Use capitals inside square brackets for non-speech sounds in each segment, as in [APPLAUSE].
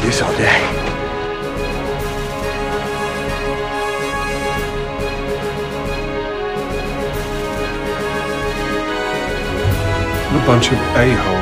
do this all day. A bunch of a-holes.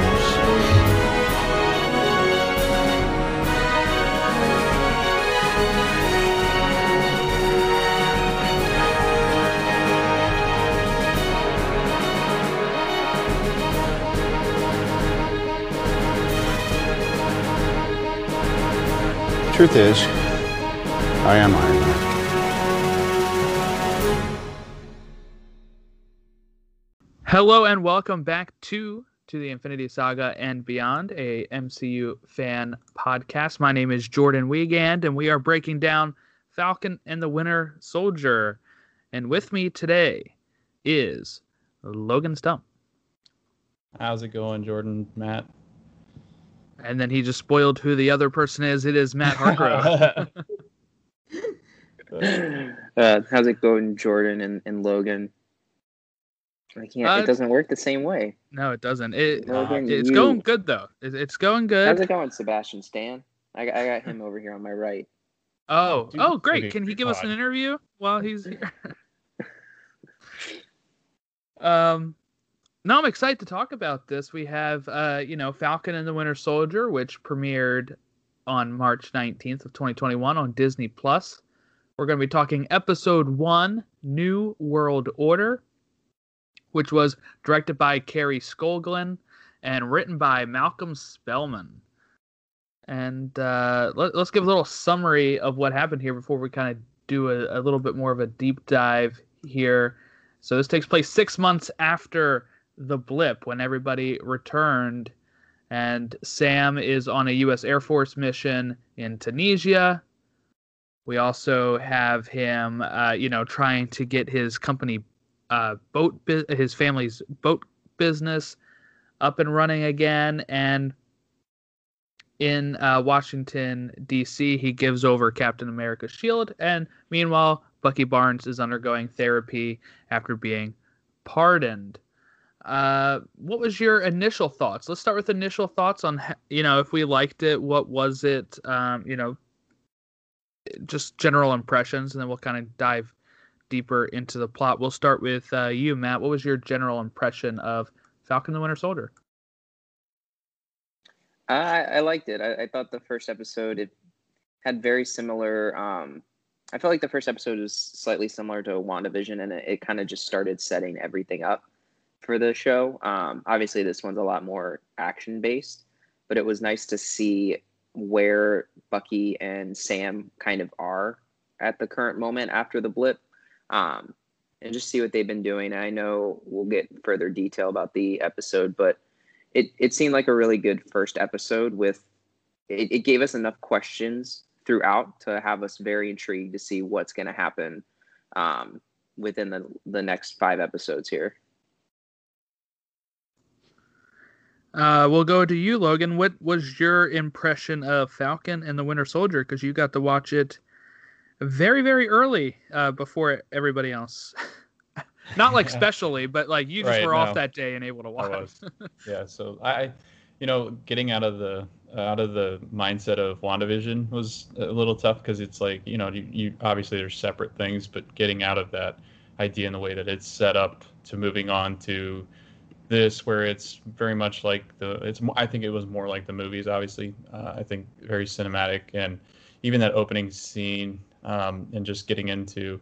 Truth is, I am Iron Man. Hello and welcome back to to the Infinity Saga and Beyond, a MCU fan podcast. My name is Jordan Wiegand, and we are breaking down Falcon and the Winter Soldier. And with me today is Logan Stump. How's it going, Jordan, Matt? And then he just spoiled who the other person is. It is Matt Hargrove. [LAUGHS] uh, how's it going, Jordan and, and Logan? I can't. Uh, it doesn't work the same way. no, it doesn't. It Logan, it's you- going good though. It, it's going good. How's it going, Sebastian Stan? I, got- I got him over here on my right. Oh, Dude, oh, great! Can he give us an interview while he's [LAUGHS] here? [LAUGHS] um, no, I'm excited to talk about this. We have, uh, you know, Falcon and the Winter Soldier, which premiered on March 19th of 2021 on Disney Plus. We're going to be talking Episode One, New World Order, which was directed by Kari Skogland and written by Malcolm Spellman and uh, let, us give a little summary of what happened here before we kind of do a, a little bit more of a deep dive here. So this takes place six months after the blip, when everybody returned, and Sam is on a U.S. Air Force mission in Tunisia. We also have him, uh, you know, trying to get his company, uh, boat, bu- his family's boat business up and running again, and in uh, Washington D.C. He gives over Captain America's shield, and meanwhile, Bucky Barnes is undergoing therapy after being pardoned. Uh, what was your initial thoughts? Let's start with initial thoughts on you know if we liked it, what was it? Um, you know, just general impressions, and then we'll kind of dive deeper into the plot. We'll start with uh, you, Matt. What was your general impression of Falcon the Winter Soldier? I, I liked it. I, I thought the first episode it had very similar. Um, I felt like the first episode was slightly similar to WandaVision, and it, it kind of just started setting everything up for the show. Um, obviously, this one's a lot more action based, but it was nice to see where Bucky and Sam kind of are at the current moment after the blip, um, and just see what they've been doing. I know we'll get further detail about the episode, but it, it seemed like a really good first episode with it, it gave us enough questions throughout to have us very intrigued to see what's going to happen um, within the, the next five episodes here Uh, we'll go to you, Logan. What was your impression of Falcon and the Winter Soldier? Because you got to watch it very, very early uh, before everybody else. [LAUGHS] Not like [LAUGHS] specially, but like you just Right, were off that day and able to watch. [LAUGHS] yeah, so I, you know, getting out of the out of the mindset of WandaVision was a little tough because it's like you know you, you obviously there's separate things, but getting out of that idea in the way that it's set up to moving on to this where it's very much like the it's I think it was more like the movies obviously uh, I think very cinematic and even that opening scene um, and just getting into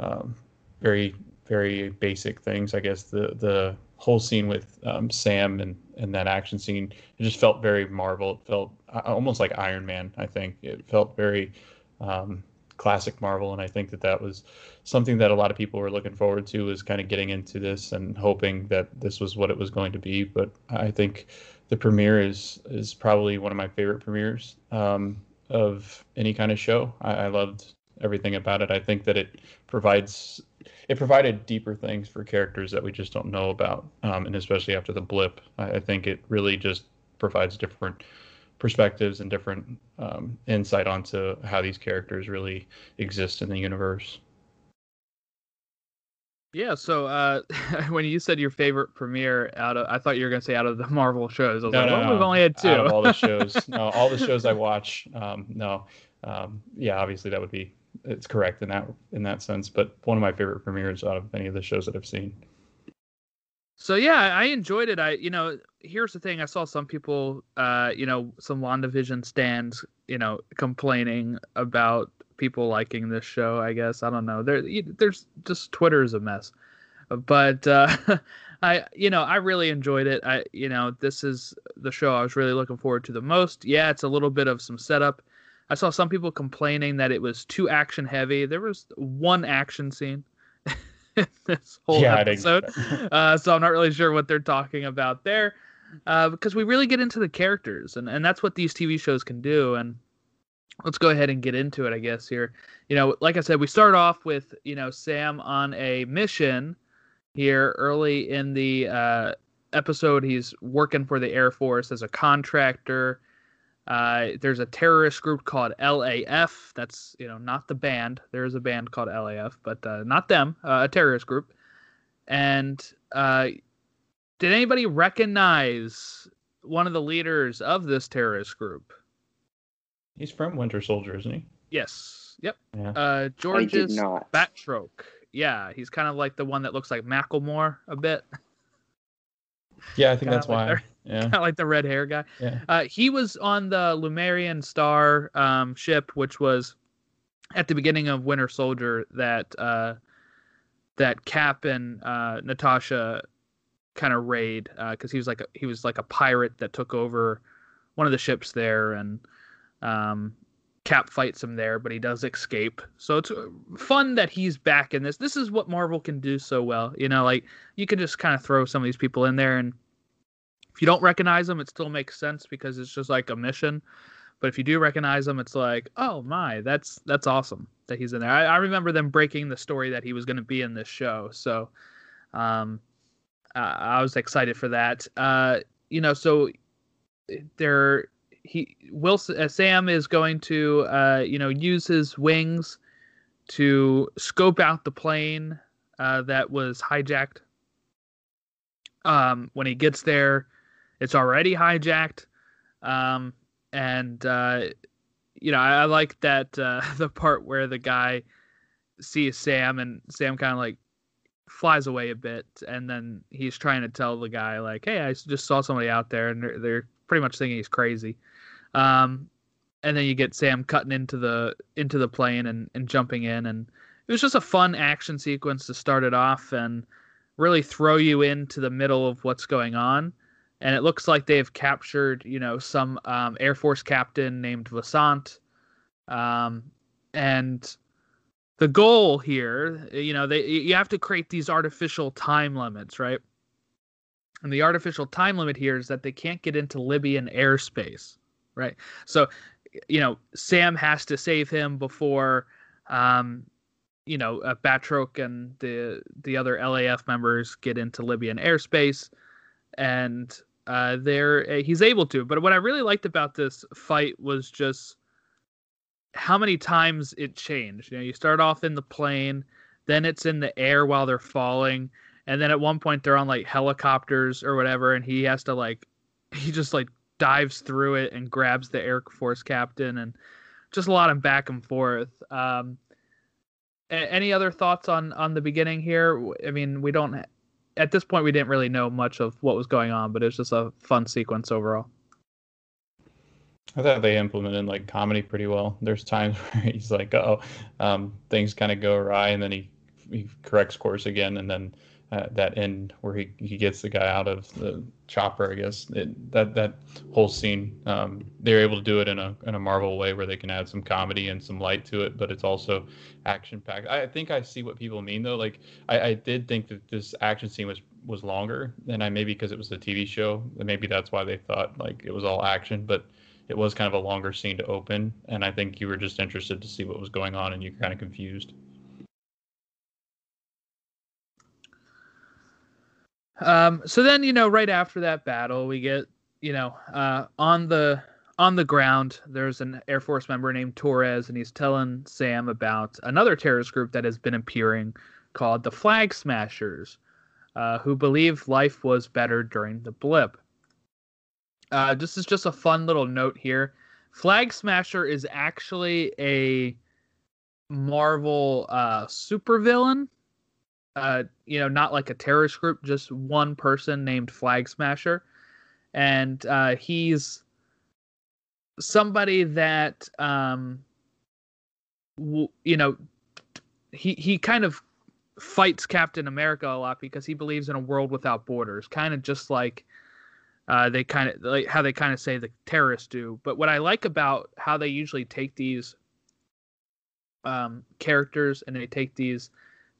um, very very basic things I guess the the whole scene with um, Sam and and that action scene it just felt very Marvel. It felt uh, almost like Iron Man I think. It felt very um, classic Marvel and I think that that was something that a lot of people were looking forward to was kind of getting into this and hoping that this was what it was going to be. But I think the premiere is is probably one of my favorite premieres um, of any kind of show. I, I loved everything about it. I think that it provides it provided deeper things for characters that we just don't know about, um, and especially after the blip, I, I think it really just provides different perspectives and different um, insight onto how these characters really exist in the universe. Yeah, so uh, [LAUGHS] when you said your favorite premiere out of, I thought you were gonna say out of the Marvel shows. I was No, like, no, well, no. we've only had two. Out of all the [LAUGHS] shows, no, all the shows I watch, um, no, um, yeah, obviously that would be it's correct in that in that sense. But one of my favorite premieres out of any of the shows that I've seen. So yeah, I enjoyed it. I, you know, here's the thing: I saw some people, uh, you know, some WandaVision stands, you know, complaining about people liking this show. I guess I don't know. There, there's just Twitter is a mess, but uh, [LAUGHS] I, you know, I really enjoyed it. I, you know, this is the show I was really looking forward to the most. Yeah, it's a little bit of some setup. I saw some people complaining that it was too action heavy. There was one action scene. [LAUGHS] this whole yeah, episode [LAUGHS] uh, so I'm not really sure what they're talking about there, uh, because we really get into the characters, and and that's what these TV shows can do. And let's go ahead and get into it, I guess. Here, you know, like I said, we start off with you know Sam on a mission here early in the uh, episode. He's working for the Air Force as a contractor. Uh, there's a terrorist group called LAF. That's you know not the band. There is a band called LAF, but uh, not them. Uh, a terrorist group. And uh, did anybody recognize one of the leaders of this terrorist group? He's from Winter Soldier, isn't he? Yes. Yep. Yeah. Uh, I did George's not. Batroc. Yeah, he's kind of like the one that looks like Macklemore a bit, Yeah, I think that's like why. Yeah. kind [LAUGHS] of like the red hair guy. Yeah. Uh, he was on the Lemurian Star um, ship, which was at the beginning of Winter Soldier that uh, that Cap and uh, Natasha kind of raid because he was like a, he was like a pirate that took over one of the ships there, and um, Cap fights him there, but he does escape. So it's uh, fun that he's back in this. This is what Marvel can do so well, you know. Like you can just kind of throw some of these people in there and if you don't recognize them, it still makes sense because it's just like a mission. But if you do recognize them, it's like, oh my, that's that's awesome that he's in there. I, I remember them breaking the story that he was going to be in this show, so um, I was excited for that. Uh, you know, so there he Wilson uh, Sam is going to uh, you know use his wings to scope out the plane uh, that was hijacked. Um, when he gets there, it's already hijacked. Um, and uh, you know, I, I like that uh, [LAUGHS] the part where the guy sees Sam and Sam kind of like flies away a bit, and then he's trying to tell the guy like, "Hey, I just saw somebody out there," and they're, they're pretty much thinking he's crazy. Um, and then you get Sam cutting into the into the plane and, and jumping in, and it was just a fun action sequence to start it off and really throw you into the middle of what's going on. And it looks like they've captured, you know, some um, Air Force captain named Vassant. Um, and the goal here, you know, they you have to create these artificial time limits, right? And the artificial time limit here is that they can't get into Libyan airspace, right? So, you know, Sam has to save him before, um, you know, uh, Batroc and the the other LAF members get into Libyan airspace, and uh, there uh, he's able to. But what I really liked about this fight was just how many times it changed. You know, you start off in the plane, then it's in the air while they're falling, and then at one point they're on like helicopters or whatever, and he has to like [LAUGHS] he just like dives through it and grabs the Air Force captain, and just a lot of back and forth. Um, any other thoughts on on the beginning here? I mean, we don't at this point we didn't really know much of what was going on, but it was just a fun sequence overall. I thought they implemented like comedy pretty well. There's times [LAUGHS] where he's like, "Oh, um, things kind of go awry," and then he he corrects course again, and then uh, that end where he, he gets the guy out of the chopper. I guess it, that that whole scene, um, they're able to do it in a in a Marvel way where they can add some comedy and some light to it, but it's also action packed. I think I see what people mean though. Like I, I did think that this action scene was was longer than I maybe because it was a TV show. Maybe that's why they thought like it was all action, but it was kind of a longer scene to open, and I think you were just interested to see what was going on, and you're kind of confused. Um, so then, you know, right after that battle, we get, you know, uh, on the on the ground, there's an Air Force member named Torres, and he's telling Sam about another terrorist group that has been appearing called the Flag Smashers, uh, who believe life was better during the blip. Uh, this is just a fun little note here. Flag Smasher is actually a Marvel uh, supervillain. Uh, you know, not like a terrorist group, just one person named Flag Smasher, and uh, he's somebody that um, w- you know he he kind of fights Captain America a lot because he believes in a world without borders, kind of just like uh, they kind of like how they kind of say the terrorists do. But what I like about how they usually take these um, characters and they take these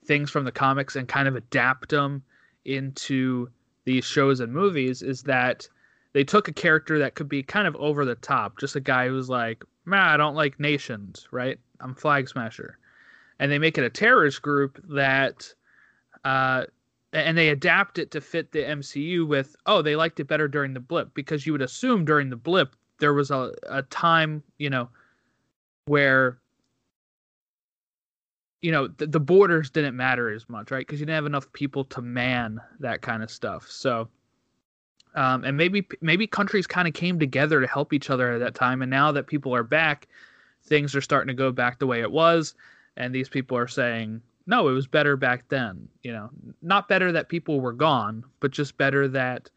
things from the comics and kind of adapt them into these shows and movies is that they took a character that could be kind of over the top, just a guy who's like, man, I don't like nations, right? I'm Flag Smasher. And they make it a terrorist group that, uh, and they adapt it to fit the MCU with, oh, they liked it better during the blip because you would assume during the blip there was a, a time, you know, where you know the, the borders didn't matter as much right? Because you didn't have enough people to man that kind of stuff. So um, and maybe maybe countries kind of came together to help each other at that time and now that people are back things are starting to go back the way it was and these people are saying no it was better back then you know? Not better that people were gone but just better that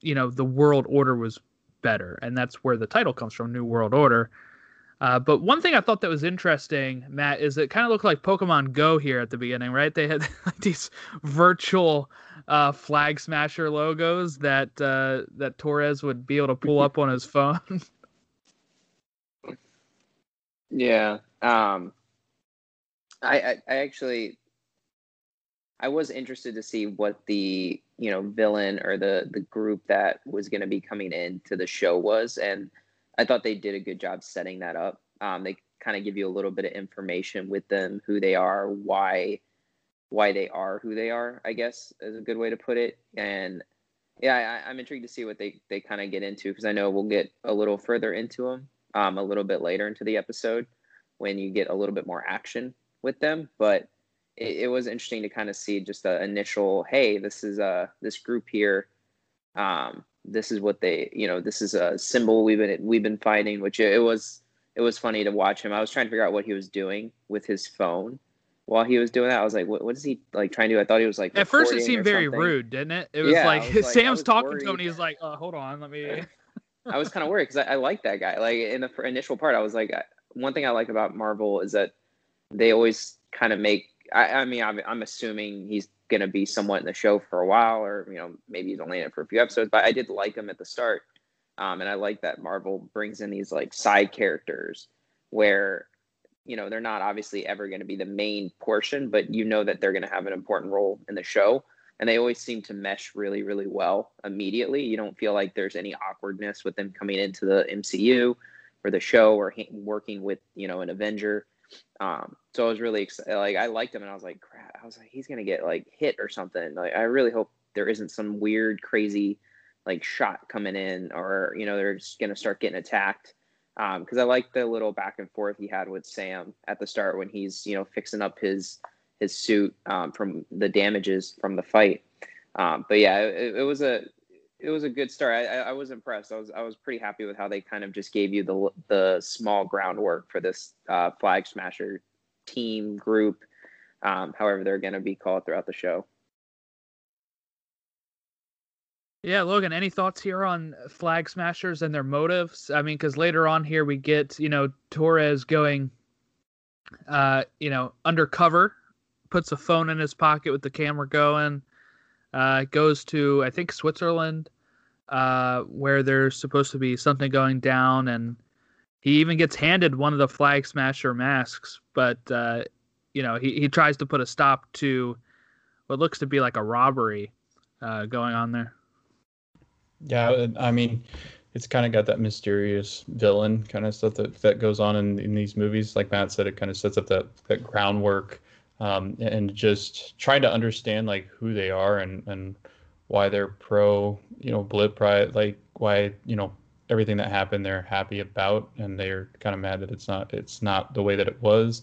you know the world order was better and that's where the title comes from new world order uh, but one thing I thought that was interesting, Matt, is it kind of looked like Pokemon Go here at the beginning, right? They had [LAUGHS] like, these virtual uh, flag smasher logos that uh, that Torres would be able to pull up on his [LAUGHS] phone. yeah, um, I, I I actually I was interested to see what the you know villain or the the group that was going to be coming into the show was, and I thought they did a good job setting that up. Um, they kind of give you a little bit of information with them, who they are, why why they are who they are. I guess is a good way to put it. And yeah, I, am intrigued to see what they they kind of get into because I know we'll get a little further into them um, a little bit later into the episode when you get a little bit more action with them. But it, it was interesting to kind of see just the initial, hey, this is uh this group here. Um, this is what they you know this is a symbol we've been we've been fighting which it was it was funny to watch him. I was trying to figure out what he was doing with his phone while he was doing that. I was like what, what is he like trying to do? I thought he was like at first it seemed very something. rude didn't it? It was yeah, like was [LAUGHS] sam's like, talking worried. to him and he's like uh, hold on let me [LAUGHS] [LAUGHS] i was kind of worried because I, I like that guy. Like in the initial part i was like one thing i like about marvel is that they always kind of make I, I mean I'm, I'm assuming he's going to be somewhat in the show for a while, or you know maybe he's only in it for a few episodes. But I did like him at the start, um, and I like that Marvel brings in these like side characters where you know they're not obviously ever going to be the main portion, but you know that they're going to have an important role in the show, and they always seem to mesh really really well immediately. You don't feel like there's any awkwardness with them coming into the MCU or the show or working with you know an Avenger um, so I was really excited. Like I liked him, and I was like, crap. I was like, he's gonna get like hit or something. Like I really hope there isn't some weird, crazy, like shot coming in, or you know they're just gonna start getting attacked. Because um, I like the little back and forth he had with Sam at the start when he's you know fixing up his his suit um, from the damages from the fight. Um, but yeah, it, it was a it was a good start. I, I, was impressed. I was I was pretty happy with how they kind of just gave you the the small groundwork for this uh, flag smasher team group, um, however they're going to be called throughout the show. Yeah, Logan, any thoughts here on flag smashers and their motives? I mean, because later on here we get you know Torres going, uh, you know, undercover, puts a phone in his pocket with the camera going uh, goes to I think Switzerland, uh, where there's supposed to be something going down, and he even gets handed one of the flag smasher masks, but uh, you know he he tries to put a stop to what looks to be like a robbery uh, going on there. Yeah, I mean, it's kind of got that mysterious villain kind of stuff that, that goes on in, in these movies. Like Matt said, it kind of sets up that, that groundwork um, and just trying to understand like who they are and and why they're pro you know blip pride like why you know everything that happened they're happy about and they're kind of mad that it's not it's not the way that it was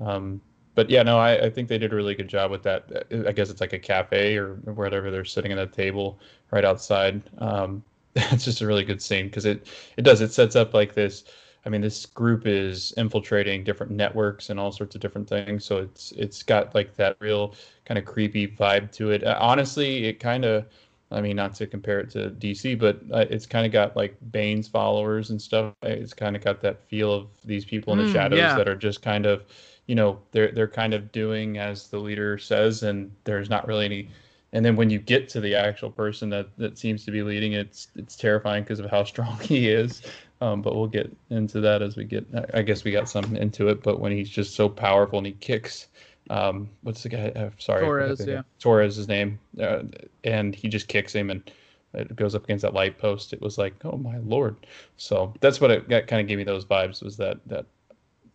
um, but yeah, no, I, I think they did a really good job with that. I guess it's like a cafe or whatever they're sitting at a table right outside. Um, [LAUGHS] it's just a really good scene because it it does it sets up like this. I mean, this group is infiltrating different networks and all sorts of different things. So it's it's got like that real kind of creepy vibe to it. Uh, honestly, it kind of I mean, not to compare it to DC, but uh, it's kind of got like Bane's followers and stuff. It's kind of got that feel of these people in the Mm, shadows yeah. that are just kind of, you know, they're they're kind of doing as the leader says, and there's not really any. And then when you get to the actual person that that seems to be leading, it's it's terrifying because of how [LAUGHS] strong he is. Um, but we'll get into that as we get. I- guess we got some into it, but when he's just so powerful and he kicks um, what's the guy? Uh, sorry, Torres, yeah. Torres, his name, uh, and he just kicks him and it goes up against that light post. It was like, oh my lord! So that's what it that kind of gave me those vibes. Was that that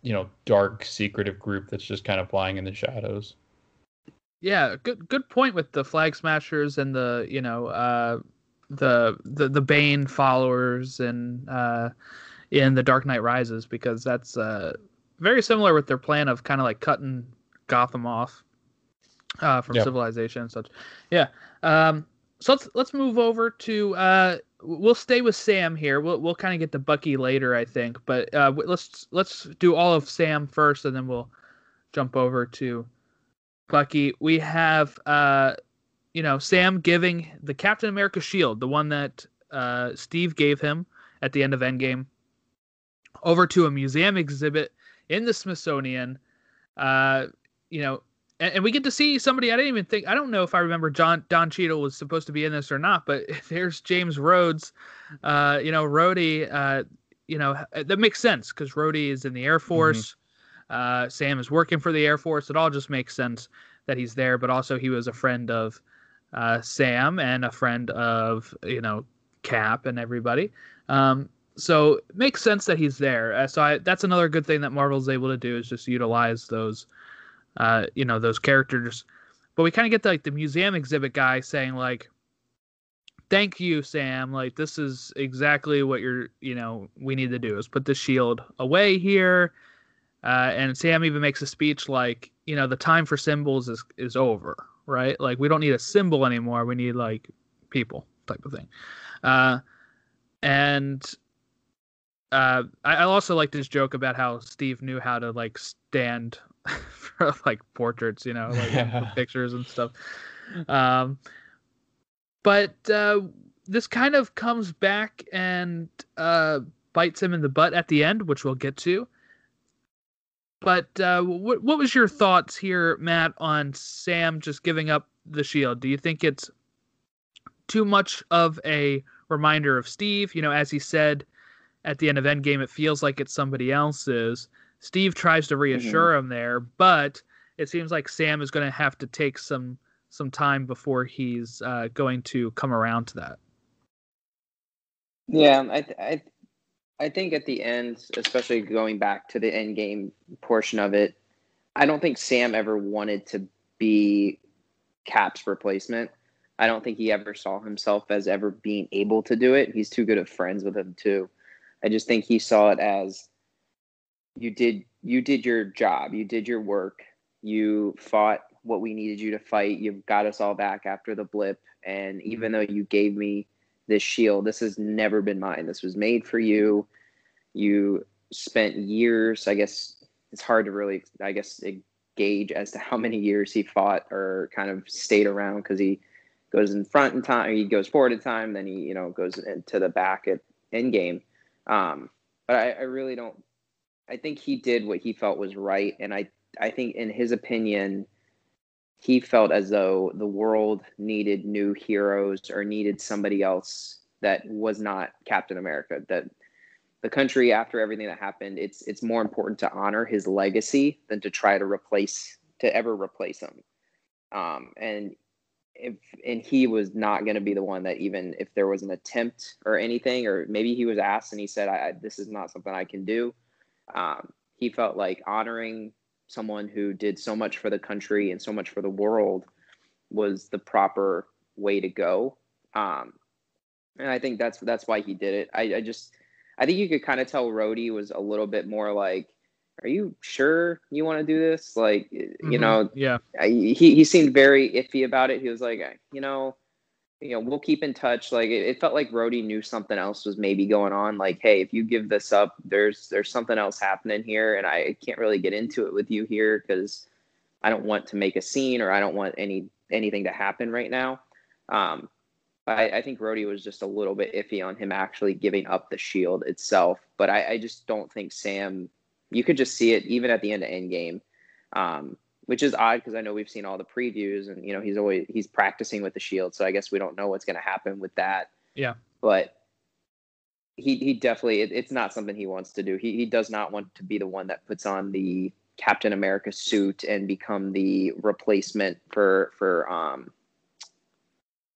you know dark, secretive group that's just kind of flying in the shadows. Yeah, good good point with the flag smashers and the you know uh, the the the Bane followers and uh, in the Dark Knight Rises because that's uh, very similar with their plan of kind of like cutting Gotham off uh, from Yep. civilization and such. Yeah. Um, so let's let's move over to uh, we'll stay with Sam here. We'll we'll kind of get to Bucky later, I think, but uh, let's let's do all of Sam first, and then we'll jump over to Bucky. We have uh, you know Sam giving the Captain America shield, the one that uh, Steve gave him at the end of Endgame, over to a museum exhibit in the Smithsonian. Uh, you know, and, and we get to see somebody I didn't even think I don't know if I remember John Don Cheadle was supposed to be in this or not, but [LAUGHS] there's James Rhodes. Uh, you know, Rhodey. Uh, you know that makes sense because Rhodey is in the Air Force. Uh, Sam is working for the Air Force. It all just makes sense that he's there. But also, he was a friend of uh, Sam and a friend of you know Cap and everybody. Um, so it makes sense that he's there. Uh, so I, that's another good thing that Marvel's able to do is just utilize those, uh, you know, those characters. But we kind of get like the museum exhibit guy saying like, "Thank you, Sam. Like this is exactly what you're, you know, we need to do is put the shield away here." Uh, and Sam even makes a speech like, you know, the time for symbols is is over, right? Like we don't need a symbol anymore. We need like people type of thing. Uh, and uh, I, I also like this joke about how Steve knew how to like stand [LAUGHS] for like portraits, you know, like [LAUGHS] Yeah. pictures and stuff. Um, but uh, this kind of comes back and uh, bites him in the butt at the end, which we'll get to. But uh, what what was your thoughts here, Matt, on Sam just giving up the shield? Do you think it's too much of a reminder of Steve? You know, as he said at the end of Endgame, it feels like it's somebody else's. Steve tries to reassure him there, but it seems like Sam is going to have to take some some time before he's uh, going to come around to that. Yeah, I, I, I think at the end, especially going back to the end game portion of it, I don't think Sam ever wanted to be Cap's replacement. I don't think he ever saw himself as ever being able to do it. He's too good of friends with him too. I just think he saw it as you did you did your job, you did your work, you fought what we needed you to fight. You've got us all back after the blip, and even mm-hmm. though you gave me this shield. This has never been mine. This was made for you. You spent years, I guess it's hard to really, I guess, gauge as to how many years he fought or kind of stayed around because he goes in front in time, he goes forward in time, then he, you know, goes into the back at end game. Um, but I, I really don't, I think he did what he felt was right. And I, I think in his opinion, he felt as though the world needed new heroes or needed somebody else that was not Captain America. That the country, after everything that happened, it's it's more important to honor his legacy than to try to replace to ever replace him. Um, and if and he was not going to be the one that even if there was an attempt or anything, or maybe he was asked and he said, I, "This is not something I can do." Um, he felt like honoring someone who did so much for the country and so much for the world was the proper way to go. Um, and I think that's that's why he did it. I, I just I think you could kind of tell Rhodey was a little bit more like are you sure you want to do this? Like, you Mhm. know, Yeah. I, he he seemed very iffy about it. He was like, you know, you know, we'll keep in touch. Like, it, it felt like Rhodey knew something else was maybe going on. Like, hey, if you give this up, there's there's something else happening here, and I can't really get into it with you here because I don't want to make a scene or I don't want any anything to happen right now. Um, I, I think Rhodey was just a little bit iffy on him actually giving up the shield itself. But I, I just don't think Sam. You could just see it even at the end of Endgame, um, which is odd because I know we've seen all the previews and you know he's always he's practicing with the shield. So I guess we don't know what's going to happen with that. Yeah. But he he definitely it, it's not something he wants to do. He he does not want to be the one that puts on the Captain America suit and become the replacement for for um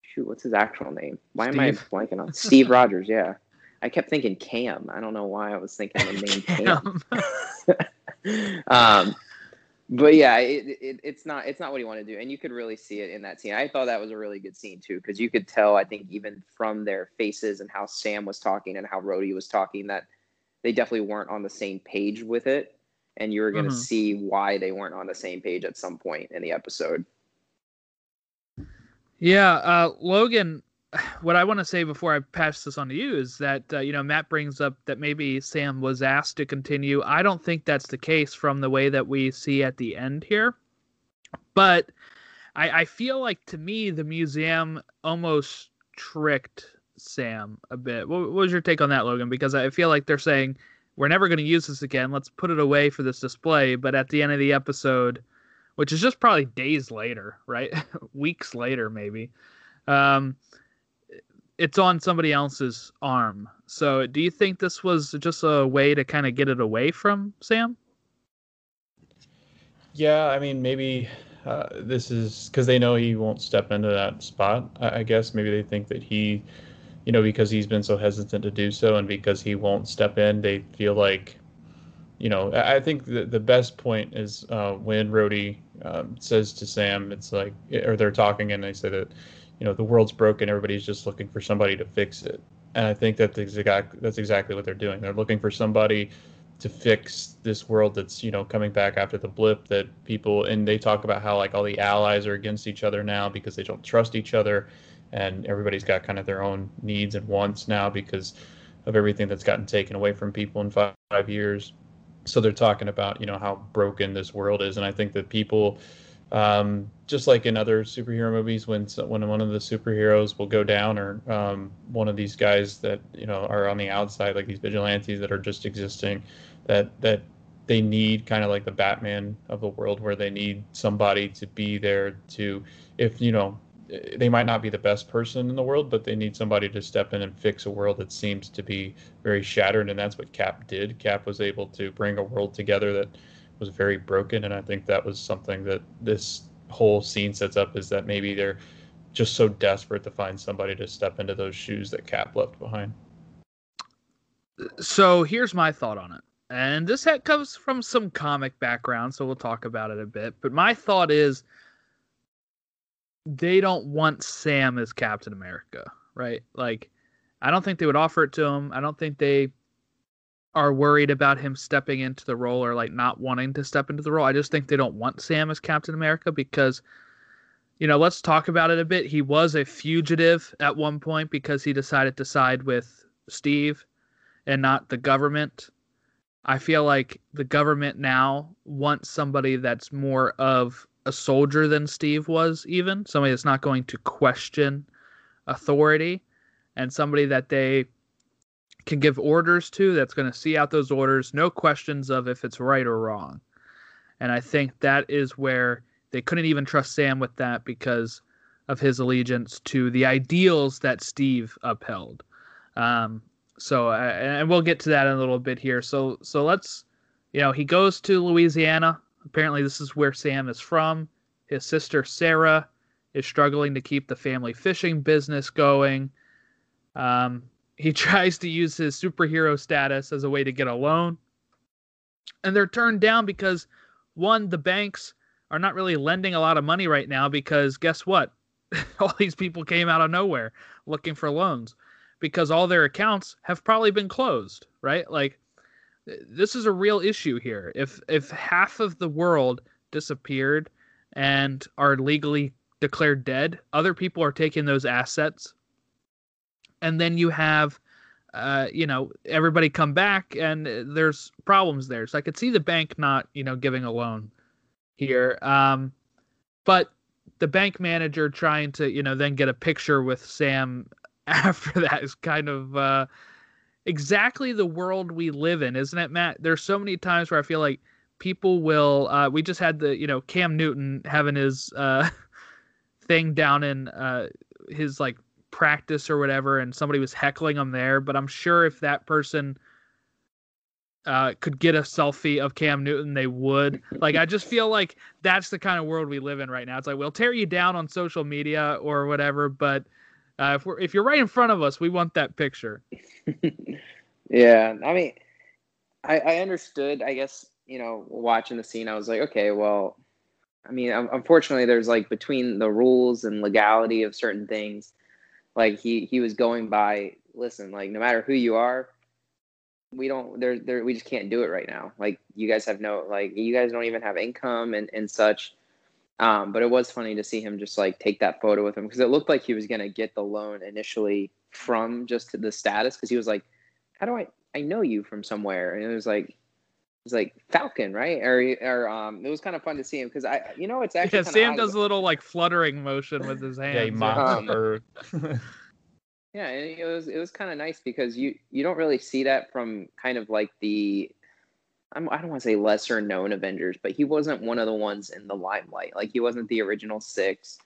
shoot what's his actual name? Why am I blanking on [LAUGHS] Steve Rogers? Yeah, I kept thinking Cam. I don't know why I was thinking the name [LAUGHS] Cam. [LAUGHS] um, but yeah, it, it, it's not it's not what he wanted to do, and you could really see it in that scene. I thought that was a really good scene too, because you could tell. I think even from their faces and how Sam was talking and how Rhodey was talking, that they definitely weren't on the same page with it, and you were going to Mhm. see why they weren't on the same page at some point in the episode. Yeah, uh, Logan. [SIGHS] What I want to say before I pass this on to you is that uh, you know Matt brings up that maybe Sam was asked to continue. I don't think that's the case from the way that we see at the end here, but I, I feel like to me the museum almost tricked Sam a bit. What, what was your take on that, Logan? Because I feel like they're saying we're never going to use this again. Let's put it away for this display. But at the end of the episode, which is just probably days later, right? [LAUGHS] Weeks later, maybe. Um, it's on somebody else's arm. So, do you think this was just a way to kind of get it away from Sam? Yeah, I mean, maybe uh, this is because they know he won't step into that spot. I, I guess maybe they think that he, you know, because he's been so hesitant to do so, and because he won't step in, they feel like, you know, I, think the the best point is uh, when Rhodey um, says to Sam, it's like, or they're talking and they say that, you know, the world's broken, everybody's just looking for somebody to fix it, and I think that's exact that's exactly what they're doing. They're looking for somebody to fix this world that's you know coming back after the blip that people and they talk about how like all the allies are against each other now because they don't trust each other and everybody's got kind of their own needs and wants now because of everything that's gotten taken away from people in five, five years so they're talking about you know how broken this world is and i think that people um, just like in other superhero movies when when one of the superheroes will go down or um, one of these guys that you know are on the outside like these vigilantes that are just existing that that they need kind of like the Batman of the world where they need somebody to be there to if you know they might not be the best person in the world but they need somebody to step in and fix a world that seems to be very shattered and that's what Cap did. Cap was able to bring a world together that was very broken and I think that was something that this whole scene sets up is that maybe they're just so desperate to find somebody to step into those shoes that Cap left behind. So here's my thought on it. And this ha- comes from some comic background, so we'll talk about it a bit. But my thought is they don't want Sam as Captain America, right? Like, I don't think they would offer it to him. I don't think they are worried about him stepping into the role or like not wanting to step into the role. I just think they don't want Sam as Captain America because, you know, let's talk about it a bit. He was a fugitive at one point because he decided to side with Steve and not the government. I feel like the government now wants somebody that's more of a soldier than Steve was, even somebody that's not going to question authority and somebody that they can give orders to that's going to see out those orders, no questions of if it's right or wrong. And I think that is where they couldn't even trust Sam with that because of his allegiance to the ideals that Steve upheld. Um, so uh, and we'll get to that in a little bit here. So so let's you know, he goes to Louisiana. Apparently this is where Sam is from. His sister Sarah is struggling to keep the family fishing business going. Um, he [LAUGHS] tries to use his superhero status as a way to get a loan. And they're turned down because one, the banks are not really lending a lot of money right now because guess what? [LAUGHS] all these people came out of nowhere looking for loans because all their accounts have probably been closed, right? Like this is a real issue here. If if half of the world disappeared and are legally declared dead, other people are taking those assets, and then you have, uh, you know, everybody come back and there's problems there. So I could see the bank not, you know, giving a loan here, um, but the bank manager trying to, you know, then get a picture with Sam [LAUGHS] after that is kind of. Uh, exactly the world we live in, isn't it, Matt? There's so many times where I feel like people will. Uh, we just had the you know Cam Newton having his uh, [LAUGHS] thing down in uh, his like practice or whatever, and somebody was heckling him there. But I'm sure if that person uh, could get a selfie of Cam Newton, they would. Like, I just feel like that's the kind of world we live in right now. It's like we'll tear you down on social media or whatever, but uh, if we're if you're right in front of us, we want that picture. [LAUGHS] yeah, I mean, I, I understood. I guess you know, watching the scene, I was like, okay, well, I mean, unfortunately, there's like between the rules and legality of certain things, like he he was going by. Listen, like no matter who you are, we don't there there we just can't do it right now. Like you guys have no like you guys don't even have income and and such. Um, but it was funny to see him just like take that photo with him because it looked like he was gonna get the loan initially from just the status because he was like, "How do I I know you from somewhere?" And it was like, it's like Falcon, right? Or or um, it was kind of fun to see him because I you know it's actually yeah. Sam does a little like fluttering motion with his [LAUGHS] hands. Yeah, he mocks um, [LAUGHS] yeah, and it was it was kind of nice because you you don't really see that from kind of like the I'm, I don't want to say lesser known Avengers, but he wasn't one of the ones in the limelight. Like he wasn't the original six.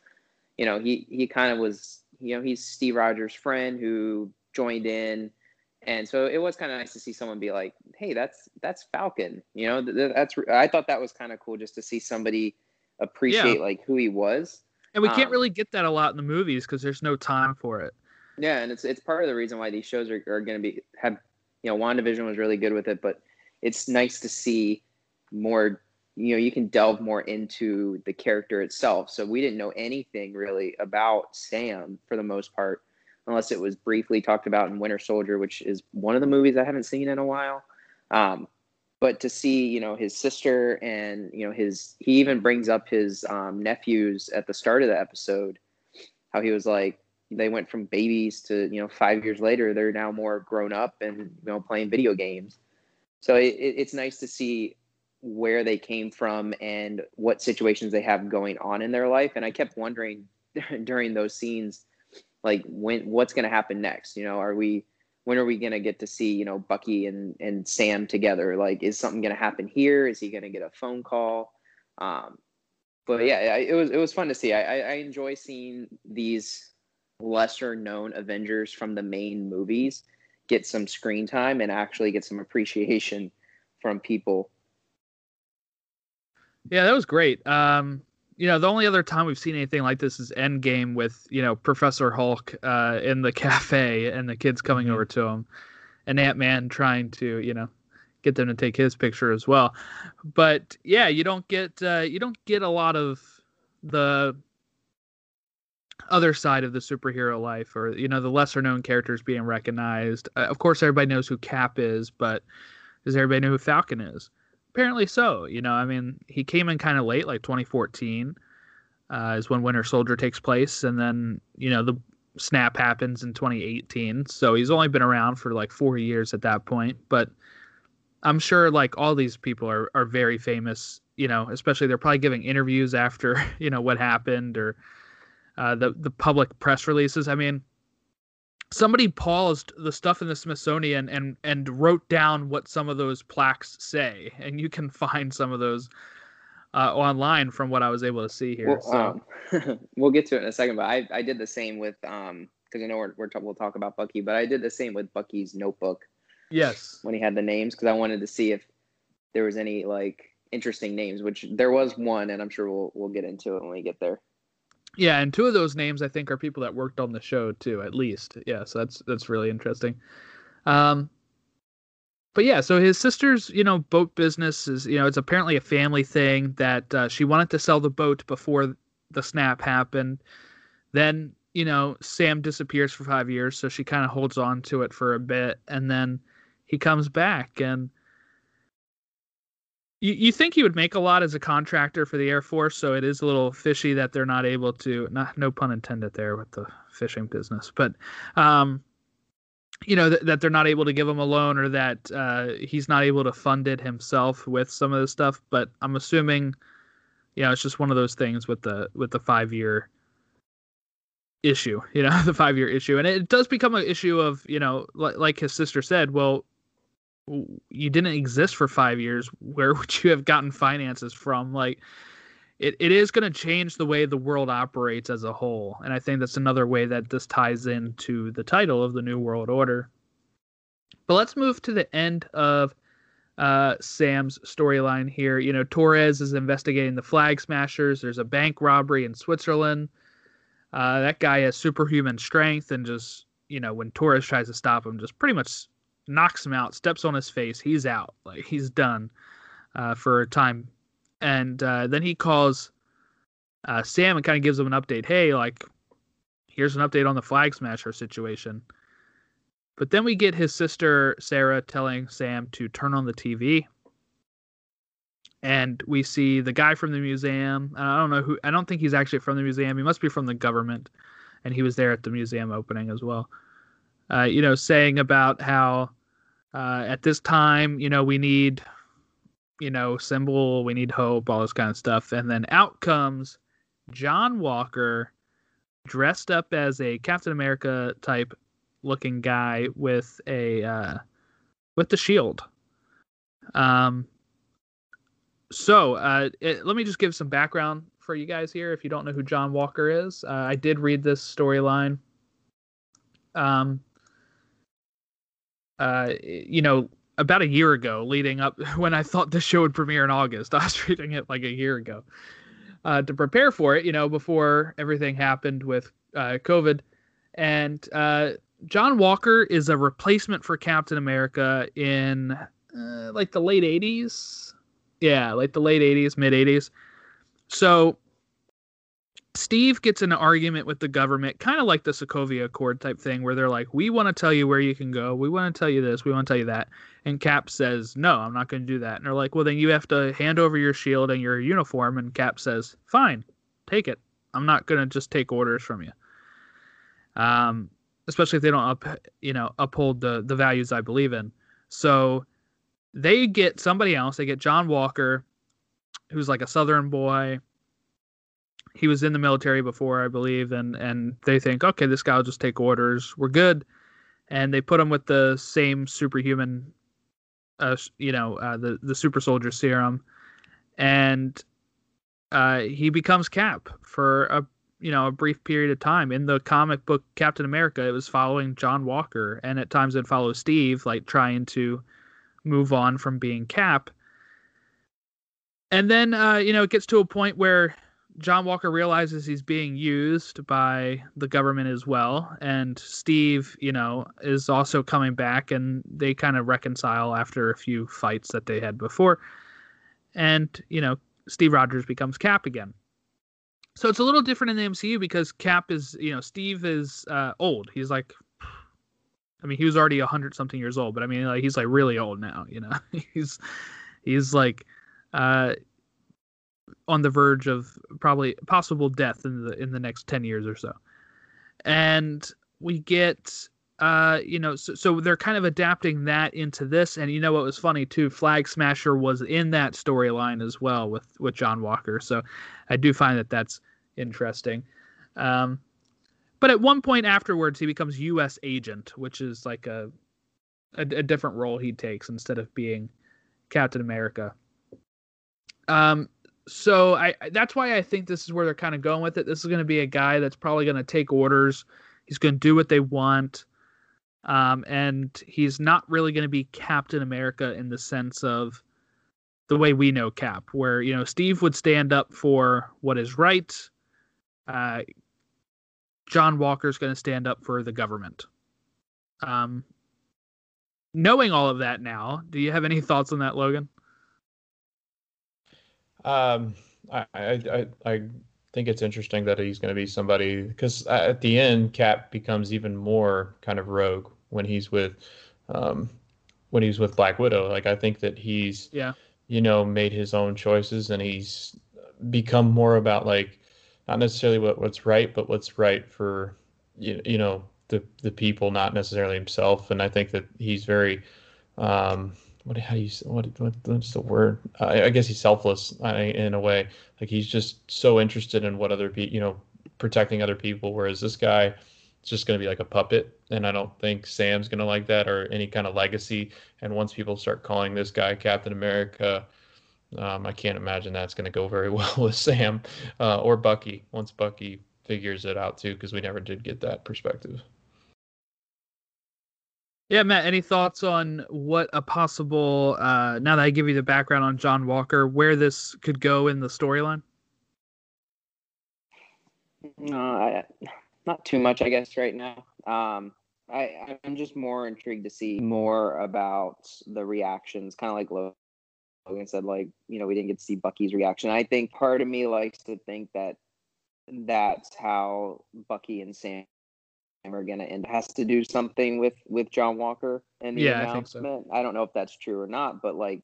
You know, he he kind of was. You know, he's Steve Rogers' friend who joined in, and so it was kind of nice to see someone be like, "Hey, that's that's Falcon." You know, that's I thought that was kind of cool just to see somebody appreciate yeah. like who he was. And we can't um, really get that a lot in the movies because there's no time for it. Yeah, and it's it's part of the reason why these shows are, are going to be have you know WandaVision was really good with it, but it's nice to see more you know you can delve more into the character itself so we didn't know anything really about sam for the most part unless it was briefly talked about in winter soldier which is one of the movies i haven't seen in a while um, but to see you know his sister and you know his he even brings up his um, nephews at the start of the episode how he was like they went from babies to you know five years later they're now more grown up and you know playing video games so it, it's nice to see where they came from and what situations they have going on in their life. And I kept wondering [LAUGHS] during those scenes, like when what's going to happen next? You know, are we when are we going to get to see you know Bucky and and Sam together? Like, is something going to happen here? Is he going to get a phone call? Um, but yeah, it was it was fun to see. I, I enjoy seeing these lesser known Avengers from the main movies get some screen time and actually get some appreciation from people. Yeah, that was great. Um, you know, the only other time we've seen anything like this is Endgame with you know Professor Hulk uh, in the [LAUGHS] cafe and the kids coming mm-hmm. over to him, and Ant Man trying to you know get them to take his picture as well. But yeah, you don't get uh, you don't get a lot of the other side of the superhero life or you know the lesser known characters being recognized uh, of course everybody knows who cap is but does everybody know who falcon is apparently so you know i mean he came in kind of late like 2014 uh, is when winter soldier takes place and then you know the snap happens in 2018 so he's only been around for like four years at that point but i'm sure like all these people are, are very famous you know especially they're probably giving interviews after [LAUGHS] you know what happened or uh, the the public press releases. I mean, somebody paused the stuff in the Smithsonian and and wrote down what some of those plaques say, and you can [LAUGHS] find some of those uh, online from what I was able to see here. Well, so. um, [LAUGHS] we'll get to it in a second, but I, I did the same with um because I know we're, we're we'll talk about Bucky, but I did the same with Bucky's notebook. Yes, when he had the names, because I wanted to see if there was any like interesting names, which there was one, and I'm sure we'll we'll get into it when we get there. Yeah, and two of those names I think are people that worked on the show too, at least. Yeah, so that's that's really interesting. Um, but yeah, so his sister's you know boat business is you know it's apparently a family thing that uh, she wanted to sell the boat before the snap happened. Then you know Sam disappears for five years, so she kind of holds on to it for a bit, and then he comes back and you, you think he would make a lot as a contractor for the Air Force, so it is a little fishy that they're not able to. Not no pun intended there with the fishing business, but um, you know th- that they're not able to give him a loan or that uh, he's not able to fund it himself with some of the stuff. But I'm assuming, you know, it's just one of those things with the with the five year issue, you know, [LAUGHS] the five year issue, and it does become an issue of you know, like, like his sister said, well, you didn't exist for five years. Where [LAUGHS] would you have gotten finances from? Like, it, it is going to change the way the world operates as a whole. And I think that's another way that this ties into the title of the New World Order. But let's move to the end of uh, Sam's storyline here. You know, Torres is investigating the flag smashers. There's a bank robbery in Switzerland. Uh, that guy has superhuman strength and just, you know, when Torres tries to stop him, just pretty much knocks him out, steps on his face. He's out. Like, he's done uh, for a time and uh, then he calls uh, Sam and kind of gives him an update. Hey, like, here's an update on the flag smasher situation. But then we get his sister Sarah telling Sam to turn on the TV. And we see the guy from the museum. I don't know who. I don't think he's actually from the museum. He must be from the government, and he was there at the museum opening as well. Uh, you know, saying about how uh, at this time, you know, we need you know, symbol, we need hope, all this kind of stuff. And then out comes John Walker dressed up as a Captain America type looking guy with a uh with the shield. Um so uh it, let me just give some background for you guys here if you don't know who John Walker is. Uh, I did read this storyline. Um uh you know about a year ago, leading up [LAUGHS] when I thought the show would premiere in August. [LAUGHS] I was reading it like a year ago uh, to prepare for it, you know, before everything happened with uh, COVID. And uh, John Walker is a replacement for Captain America in uh, like the late 80s. Yeah, like the late 80s, mid 80s. So Steve gets in an argument with the government, kind of like the Sokovia Accord type thing, where they're like, "We want to tell you where you can go. We want to tell you this. We want to tell you that." And Cap says, "No, I'm not going to do that." And they're like, "Well, then you have to hand over your shield and your uniform." And Cap says, "Fine, take it. I'm not going to just take orders from you." Um, especially if they don't up, you know, uphold the the values I believe in. So they get somebody else. They get John Walker, who's like a Southern boy he was in the military before, I believe, and and they think, okay, this guy will just take orders. We're good, and they put him with the same superhuman, uh, you know, uh, the the super soldier serum, and uh, he becomes Cap for a you know a brief period of time. In the comic book Captain America, it was following John Walker, and at times it follows Steve, like trying to move on from being Cap. And then uh, you know it gets to a point where John Walker realizes he's being used by the government as well, and Steve, you know, is also coming back, and they kind of reconcile after a few fights that they had before, and you know, Steve Rogers becomes Cap again. So it's a little different in the MCU because Cap is, you know, Steve is uh, old. He's like, I mean, he was already a hundred something years old, but I mean, like he's like really old now. You know, [LAUGHS] he's he's like. Uh, on the verge of probably possible death in the in the next 10 years or so. And we get uh you know so, so they're kind of adapting that into this. And you know what was funny too? Flag smasher was in that storyline as well with with john walker. So i do find that that's interesting. Um but at one point afterwards he becomes U.S. Agent which is like a a, a different role he takes instead of being captain america. Um so I that's why I think this is where they're kind of going with it. This is going to be a guy that's probably going to take orders. He's going to do what they want. Um, and he's not really going to be Captain America in the sense of the way we know Cap, where you know Steve would stand up for what is right. Uh, John Walker's going to stand up for the government. Um, knowing all of that now, do you have any thoughts on that, Logan? Um, I, I, I think it's interesting that he's going to be somebody because at the end, Cap becomes even more kind of rogue when he's with, um, when he's with Black Widow. Like I think that he's yeah you know, made his own choices and he's become more about like not necessarily what, what's right, but what's right for you, you know the the people, not necessarily himself. And I think that he's very um, what how you what, what what's the word? I, I guess he's selfless in a way. Like he's just so interested in what other people, you know, protecting other people. Whereas this guy is just going to be like a puppet, and I don't think Sam's going to like that or any kind of legacy. And once people start calling this guy Captain America, um, I can't imagine that's going to go very [LAUGHS] well with Sam uh, or Bucky once Bucky figures it out too, because we never did get that perspective. Yeah, Matt, any thoughts on what a possible, uh, now that I give you the background on John Walker, where this could go in the storyline? No, I, not too much, I guess, right now. Um, I, I'm just more intrigued to see more about the reactions, kind of like Logan said, like, you know, we didn't get to see Bucky's reaction. I think part of me likes to think that that's how Bucky and Sam are going to end has to do something with with John Walker and the Yeah, I think announcement. so. I, don't know if that's true or not, but like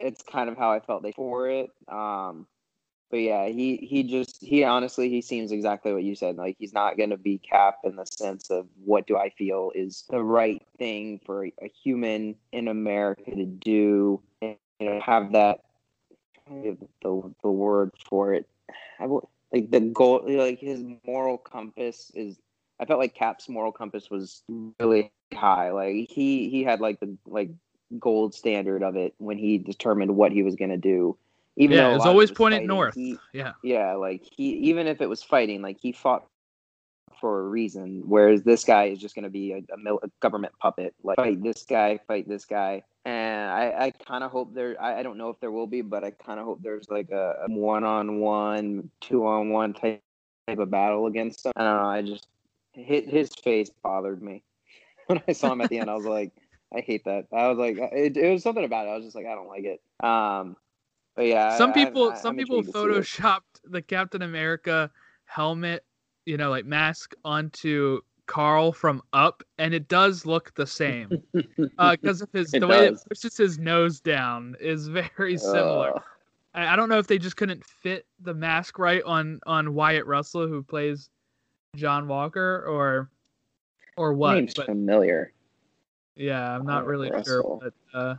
it's kind of how I felt they for it. Um but yeah, he he just he honestly he seems exactly what you said. Like he's not going to be Cap in the sense of what do I feel is the right thing for a, human in America to do and you know have that the the word for it. I would like the goal like his moral compass is I felt like Cap's moral compass was really high. Like he he had like the like gold standard of it when he determined what he was going to do. Even yeah, it's always pointed fighting, north. he- yeah. yeah, like he even if it was fighting, like he fought for a reason. Whereas this guy is just going to be a, a, mil- a government puppet. Like fight this guy, fight this guy. And I, I kind of hope there. I, I don't know if there will be, but I kind of hope there's like a one on one, two on one type type of battle against him. I don't know. I just hit his face bothered me [LAUGHS] when I saw him at the end. I was like, I hate that. I was like, it, it was something about it. I was just like, I don't like it. Um, but yeah, some I- people I- some people intrigued to see it. photoshopped the Captain America helmet, you know, like mask onto Carl from up, and it does look the same. [LAUGHS] Uh because of his the way it pushes his nose down is very similar. Ugh. I, I don't know if they just couldn't fit the mask right on on Wyatt Russell, who plays John Walker, or or what. Name's But familiar. yeah, I'm not Wyatt really Russell. sure. But uh,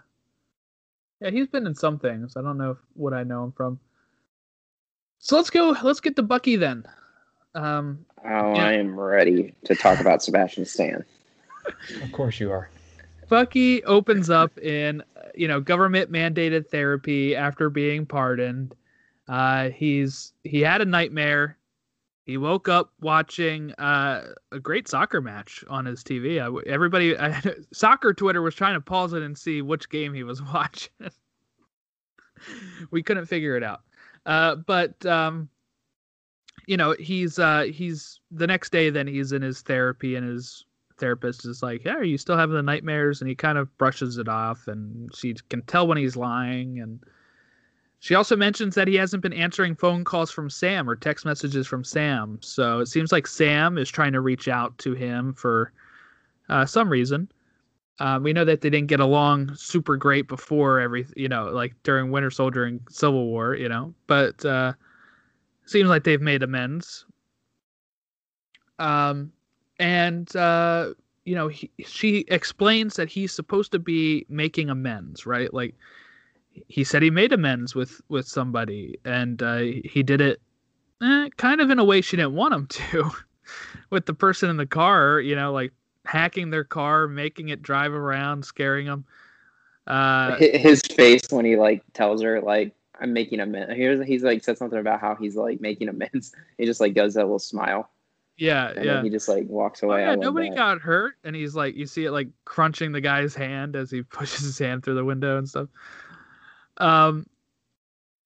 yeah, he's been in some things. I don't know if, what I know him from. So let's go. Let's get to Bucky then. Um, Oh, Yeah. I am ready to talk about Sebastian Stan. Of course you are. Bucky opens up in uh, you know government mandated therapy after being pardoned. Uh, he's he had a nightmare. He woke up watching uh, a great soccer match on his TV. I, everybody, [LAUGHS] I, soccer Twitter was trying to pause it and see which game he was [LAUGHS] watching. we couldn't figure it out. Uh, but um, you know, he's uh, he's the next day. Then he's in his therapy, and his therapist is like, "Yeah, are you still having the nightmares?" And he kind of brushes it off, and she can tell when he's lying. And she also mentions that he hasn't been answering phone calls from Sam or text messages from Sam. So it seems like Sam is trying to reach out to him for uh, some reason. Uh, we know that they didn't get along super great before every, you know, like during Winter Soldier and Civil War, you know, but uh, seems like they've made amends. Um, and uh, you know, he, she explains that he's supposed to be making amends, right? Like he said he made amends with with somebody, and uh, he did it eh, kind of in a way she didn't want him to, [LAUGHS] with the person in the car, you know, like hacking their car, making it drive around, scaring them. Uh, His face when he like tells her like I'm making amends. Here's he's like said something about how he's like making amends. [LAUGHS] He just like does that little smile yeah, and yeah. then he just like walks Oh, away. I yeah, nobody that. got hurt, and he's like, you see it like crunching the guy's hand as he [LAUGHS] pushes his hand through the window and stuff. Um,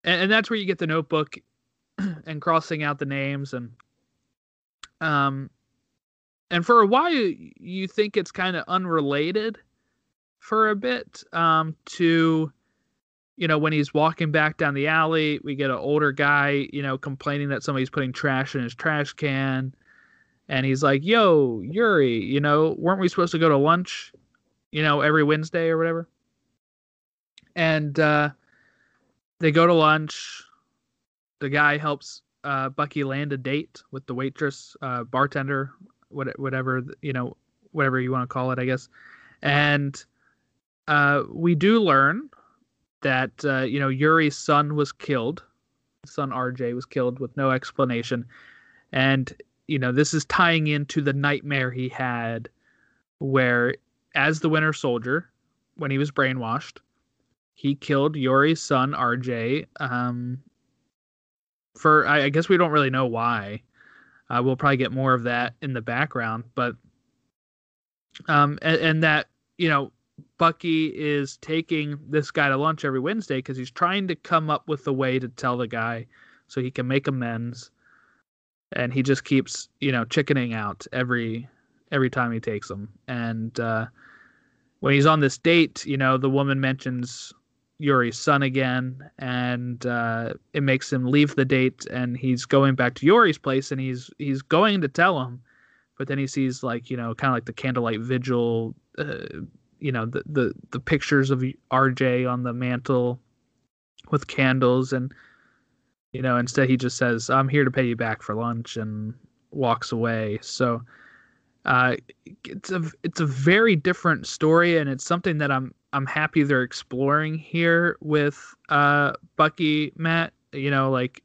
and, and that's where you get the notebook [CLEARS THROAT] and crossing out the names and um, and for a while you, you think it's kind of unrelated for a bit um to you know when he's walking back down the alley we get an older guy you know complaining that somebody's putting trash in his trash can and he's like, "Yo, Yori, you know, weren't we supposed to go to lunch, you know, every Wednesday or whatever?" and uh, they go to lunch. The guy helps uh, Bucky land a date with the waitress, uh, bartender, what, whatever you know, whatever you want to call it, I guess. And uh, we do learn that uh, you know Yori's son was killed. Son RJ was killed with no explanation, and you know this is tying into the nightmare he had, where as the Winter Soldier, when he was brainwashed, he killed Yori's son RJ. Um, for I, I guess we don't really know why. Uh, we'll probably get more of that in the background, but um, and, and that you know Bucky is taking this guy to lunch every Wednesday because he's trying to come up with a way to tell the guy so he can make amends. And he just keeps, you know, chickening out every every time he takes them. And uh, when he's on this date, you know, the woman mentions Yori's son again, and uh, it makes him leave the date. And he's going back to Yori's place, and he's he's going to tell him, but then he sees like you know, kind of like the candlelight vigil. Uh, you know the, the the pictures of RJ on the mantle with candles and you know instead he just says I'm here to pay you back for lunch and walks away. So uh it's a it's a very different story and it's something that I'm I'm happy they're exploring here with uh Bucky Matt. You know like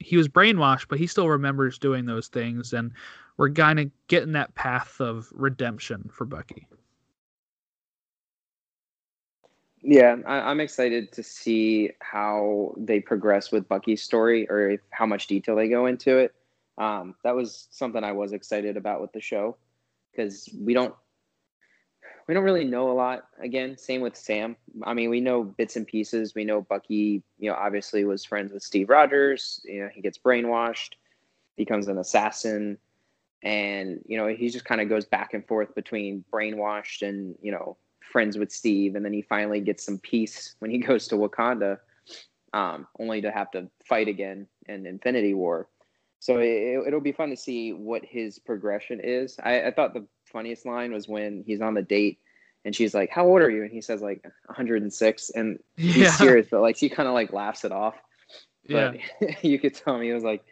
he was brainwashed but he still remembers doing those things and we're kind of getting that path of redemption for Bucky Yeah, I, am excited to see how they progress with Bucky's story or if, how much detail they go into it. Um, that was something I was excited about with the show because we don't we don't really know a lot. Again, same with Sam. I mean, we know bits and pieces. We know Bucky, you know, obviously was friends with Steve Rogers. You know, he gets brainwashed, becomes an assassin, and you know, he just kind of goes back and forth between brainwashed and you know friends with Steve, and then he finally gets some peace when he [LAUGHS] goes to Wakanda, um, only to have to fight again in Infinity War. So it, will be fun to see what his progression is. I, I thought the funniest line was when he's on the date and she's like, "How old are you?" And he says like 106, and he's yeah. [LAUGHS] serious, but like he kind of like laughs it off. But yeah. [LAUGHS] you could tell me he was like,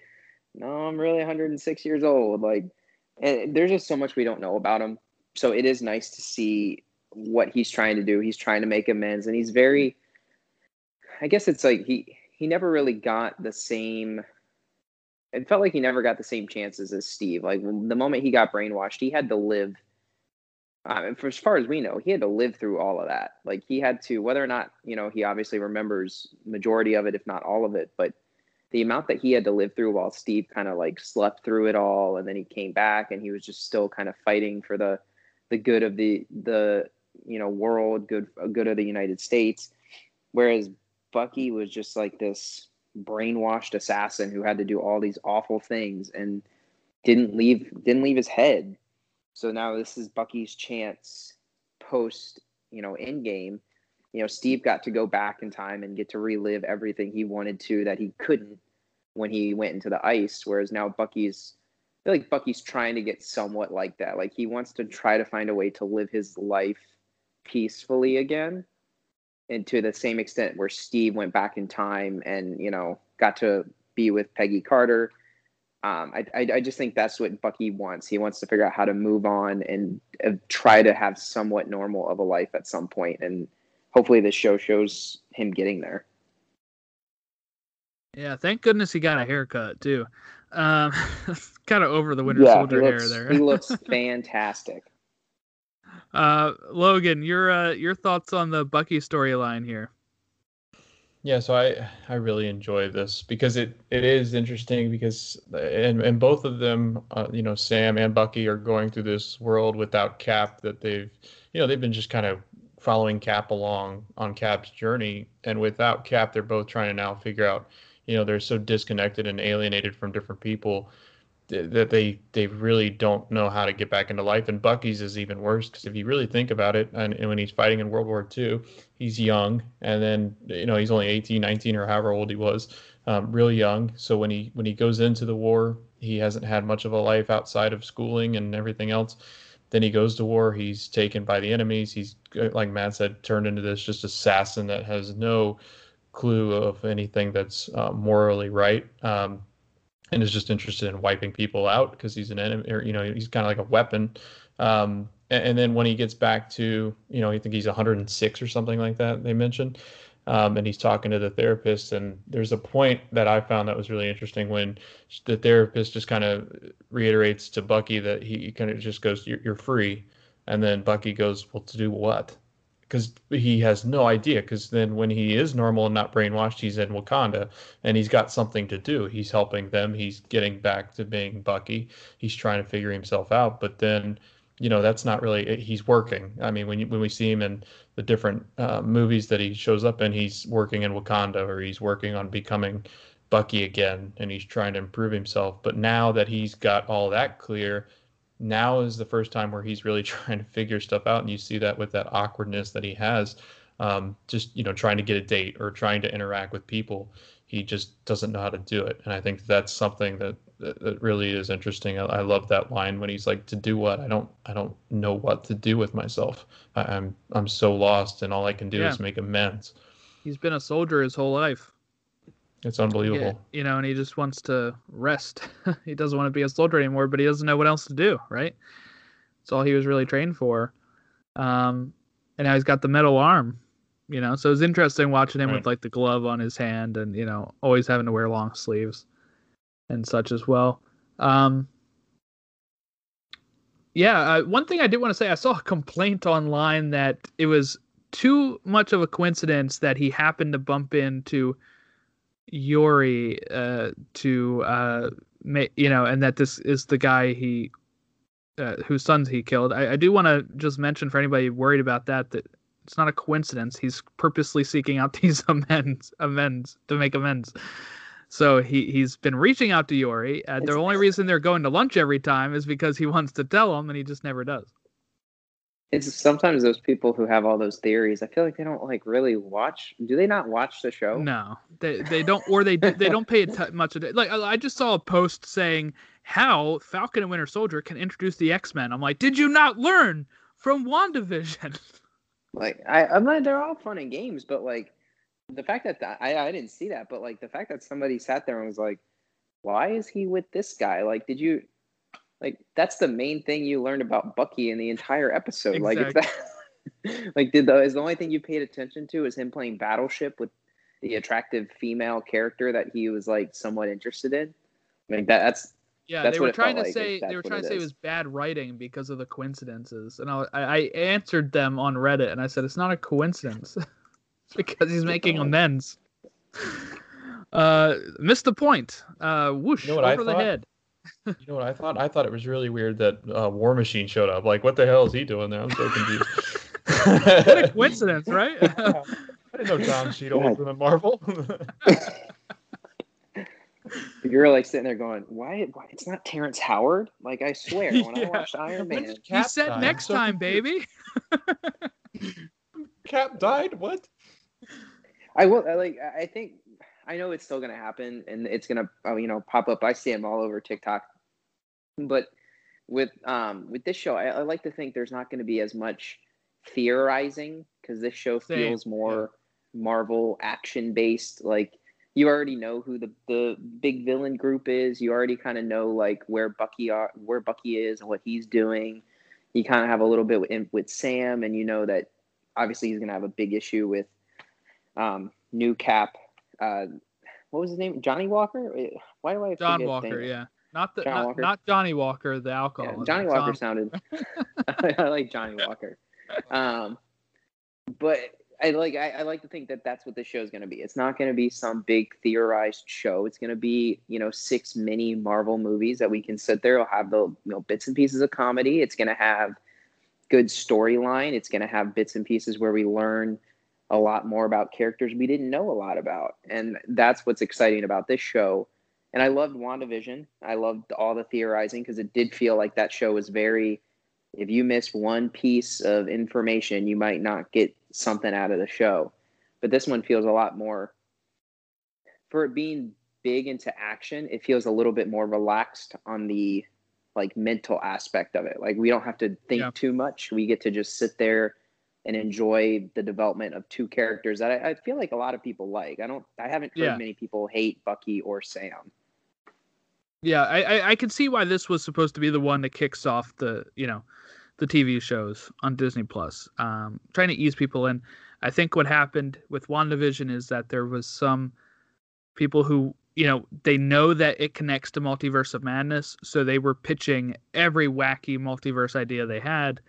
"No, I'm really 106 years old." Like, there's just so much we don't know about him. So it is nice to see what he's trying to do. He's trying to make amends, and he's very. I guess it's like he he never really got the same. It felt like he never got the same chances as Steve. Like the moment he got brainwashed, he had to live. Um, for as far as we know, he had to live through all of that. Like he had to, whether or not you know, he obviously remembers majority of it, if not all of it. But the amount that he had to live through while Steve kind of like slept through it all, and then he came back and he was just still kind of fighting for the the good of the the you know world, good uh, good of the United States. Whereas Bucky was just like this brainwashed assassin who had to do all these awful things and didn't leave didn't leave his head. So now this is Bucky's chance post, you know, Endgame. You know, Steve got to go back in time and get to relive everything he wanted to that he couldn't when he went into the ice. Whereas now Bucky's I feel like Bucky's trying to get somewhat like that. Like he wants to try to find a way to live his life peacefully again and to the same extent where Steve went back in time and you know got to be with Peggy Carter. Um, I, I, I just think that's what Bucky wants. He wants to figure out how to move on and uh, try to have somewhat normal of a life at some point, and hopefully this show shows him getting there. Yeah, thank goodness he got a haircut too. Um, [LAUGHS] kind of over the Winter yeah, Soldier looks, hair there. he looks [LAUGHS] fantastic. Uh, Logan, your uh, your thoughts on the Bucky storyline here? Yeah, so I I really enjoy this because it it is interesting because and and both of them, uh, you know, Sam and Bucky are going through this world without Cap that they've you know they've been just kind of following Cap along on Cap's journey, and without Cap, they're both trying to now figure out, you know, they're so disconnected and alienated from different people that they they really don't know how to get back into life. And Bucky's is even worse because if you really think about it, and, and, when he's fighting in World War II, he's young, and then you know he's only 18, 19, or however old he was, um, real young. So when he when he goes into the war, he hasn't had much of a life outside of schooling and everything else. then he goes to war. He's taken by the enemies. He's uh, like Matt said, turned into this just assassin that has no clue of anything that's uh, morally right. Um, and is just interested in wiping people out because he's an enemy, or you know, he's kind of like a weapon. Um, and, and, then when he gets back to, you know, I think he's 106 or something like that. They mentioned, um, and he's talking to the therapist. And there's a point that I found that was really interesting when the therapist just kind of reiterates to Bucky that he kind of just goes, "You're, you're free," and then Bucky goes, "Well, to do what?" Because he has no idea. Because then, when he is normal and not brainwashed, he's in Wakanda and he's got something to do. He's helping them. He's getting back to being Bucky. He's trying to figure himself out. But then, you know, that's not really. He's working. I mean, when you, when we see him in the different uh, movies that he shows up in, he's working in Wakanda or he's working on becoming Bucky again, and he's trying to improve himself. But now that he's got all that clear now is the first time where he's really [LAUGHS] trying to figure stuff out and you see that with that awkwardness that he has um, just you know trying to get a date or trying to interact with people he just doesn't know how to do it. And i think that's something that that, that really is interesting. I, I, love that line when he's like to do what? I don't i don't know what to do with myself. I, am I'm, I'm so lost and all i can do yeah. is make amends. He's been a soldier his whole life it's unbelievable. Yeah, you know, and he just wants to rest. [LAUGHS] he doesn't want to be a soldier anymore, but he doesn't know what else to do, right? It's all he was really trained for. Um, and now he's got the metal arm, you know. So it's interesting watching him right. with like the glove on his hand and, you know, always having to wear long sleeves and such as well. Um, yeah, uh, one thing I did want to say, I saw a complaint online that it was too much of a coincidence that he happened to bump into Yori uh, to uh, you know, and that this is the guy he uh, whose sons he killed. I, I do want to just mention for anybody worried about that that it's not a coincidence. He's purposely seeking out [LAUGHS] these amends amends to make amends. So he he's been reaching out to Yori. Uh, the only reason they're going to lunch every time is because he wants to tell him, and he just never does it's sometimes those people who have all those theories. I feel like they don't like really watch. Do they not watch the show? No, they they don't, or they they don't pay t- much of it. Like I just saw a post saying how Falcon and Winter Soldier can introduce the X Men. I'm like, did you not learn from Wandavision? Like I, I'm like, they're all fun and games, but like the fact that th- I I didn't see that, but like the fact that somebody sat there and was like, why is he with this guy? Like, did you? Like that's the main thing you learned about Bucky in the entire episode. Exactly. Like that. [LAUGHS] like did the is the only thing you paid attention to is him playing Battleship with the attractive female character that he was like somewhat interested in. Like that. That's yeah, That's they were trying to like, say they were trying to say it was bad writing because of the coincidences, and I, I answered them on Reddit, and I said it's not a coincidence [LAUGHS] because he's making amends. [LAUGHS] Uh, missed the point. Uh, whoosh you know over the head you know what I thought? I thought it was really weird that uh, War Machine showed up. Like, what the hell is he doing there? I'm so confused. [LAUGHS] what a coincidence, right? [LAUGHS] I didn't know Don Cheadle was in Marvel. [LAUGHS] You're like sitting there going, "Why? Why? It's not Terrence Howard." Like I swear, when yeah. I watched Iron Man, he said died. next so time, baby. Cap died. What? I will. I like. I think I know it's still going to happen and it's going to, uh, you know, pop up. I see them all over TikTok. But with um with this show, I, I like to think there's not going to be as much theorizing because this show Same. feels more yeah. Marvel action based. Like you already know who the the big villain group is. You already kind of know like where Bucky are, where Bucky is, and what he's doing. You kind of have a little bit with, with Sam, and you know that obviously he's going to have a big issue with um, new Cap uh, what was his name? Johnny Walker. Why do I? John Walker. Yeah. Not the not, not, Johnny Walker, the alcohol. Yeah, Johnny Walker John... [LAUGHS] sounded. [LAUGHS] [LAUGHS] I like Johnny Walker, um, but I like I, I, like to think that that's what this show is going to be. It's not going to be some big theorized show. It's going to be you know six mini Marvel movies that we can sit there. It'll have the you know bits and pieces of comedy. It's going to have good storyline. It's going to have bits and pieces where we learn a lot more about characters we didn't know a lot about. And that's what's exciting about this show. And I loved WandaVision. I loved all the theorizing because it did feel like that show was very, if you missed one piece of information, you might not get something out of the show. But this one feels a lot more, for it being big into action, it feels a little bit more relaxed on the like mental aspect of it. Like we don't have to think Yeah. too much. We get to just sit there and enjoy the development of two characters that I, I feel like a lot of people like. I don't. I haven't heard Yeah. many people hate Bucky or Sam. Yeah, I, I I can see why this was supposed to be the one that kicks off the you know the TV shows on Disney Plus. Um, trying to ease people in. I think what happened with WandaVision is that there was some people who you know they know that it connects to Multiverse of Madness, so they were pitching every wacky multiverse idea they had,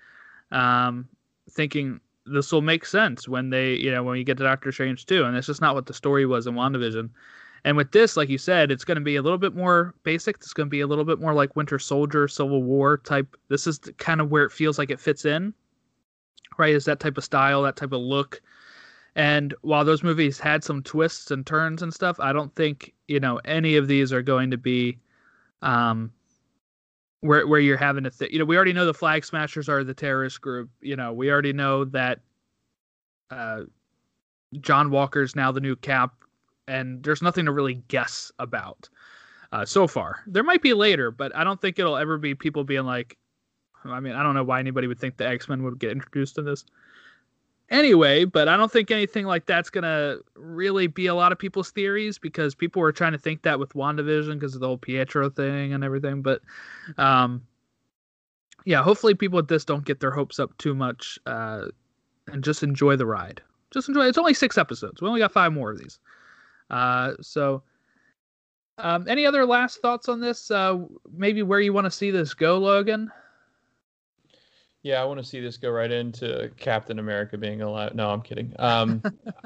um, thinking this will make sense when they you know when you get to Doctor Strange too, and it's just not what the story was in WandaVision. And with this, like you said, it's going to be a little bit more basic. It's going to be a little bit more like Winter Soldier, Civil War type. This is kind of where it feels like it fits in, right? Is that type of style, that type of look. And while those movies had some twists and turns and stuff, I don't think you know any of these are going to be, um, where where you're having to, th- you know, we already know the Flag Smashers are the terrorist group. You know, we already know that, uh, John Walker's now the new Cap and there's nothing to really guess about uh, so far. There might be later, but I don't think it'll ever be people being like, I mean, I don't know why anybody would think the X Men would get introduced in this. Anyway, but I don't think anything like that's gonna really be a lot of people's theories because people were trying to think that with WandaVision because of the whole Pietro thing and everything. But um, yeah, hopefully people with this don't get their hopes up too much uh, and just enjoy the ride. Just enjoy. It's only six episodes. We only got five more of these. Uh, so, um, any other last thoughts on this? Uh, maybe where you want to see this go, Logan? Yeah, I want to see this go right into Captain America being alive. No, I'm kidding. Um,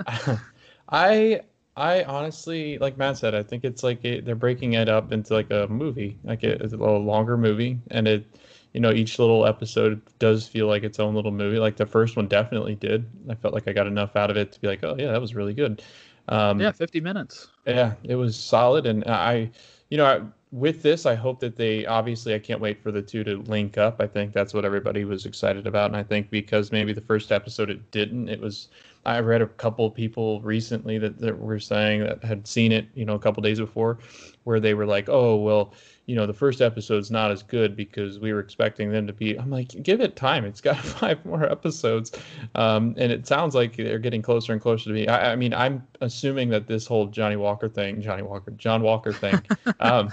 [LAUGHS] I I honestly, like Matt said, I think it's like they're breaking it up into like a movie, like a little longer movie, and it, you know, each little episode does feel like its own little movie. Like the first one definitely did. I felt like I got enough out of it to be like, oh yeah, that was really good. Um, yeah, fifty minutes. yeah, it was solid, and I, you know, I, with this, I hope that they obviously I can't wait for the two to link up. I think that's what everybody was excited about, and I think because maybe the first episode it didn't, it was. I read a couple people recently that, that were saying that had seen it, you know, a couple days before, where they were like, "Oh, well, you know, the first episode's not as good because we were expecting them to be." I'm like, give it time. It's got [LAUGHS] five more episodes, um, and it sounds like they're getting closer and closer to me. I, I mean, I'm assuming that this whole Johnny Walker thing, Johnny Walker, John Walker thing, [LAUGHS] um,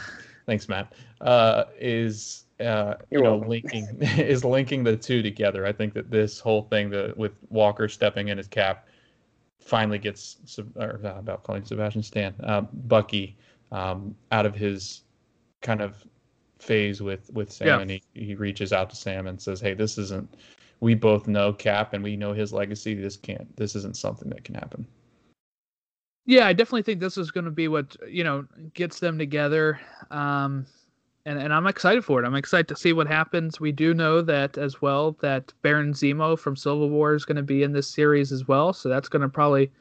thanks, Matt, uh, is uh, you know linking [LAUGHS] is linking the two together. I think that this whole thing that with Walker stepping in his cap finally gets or not about calling Sebastian Stan uh, Bucky um, out of his kind of phase with with Sam, Yeah. and he, he reaches out to Sam and says, "Hey, this isn't. We both know Cap, and we know his legacy. This can't. This isn't something that can happen." Yeah, I definitely think this is going to be what you know gets them together, um, and and I'm excited for it. I'm excited to see what happens. We do know that as well that Baron Zemo from Civil War is going to be in this series as well, so that's going to probably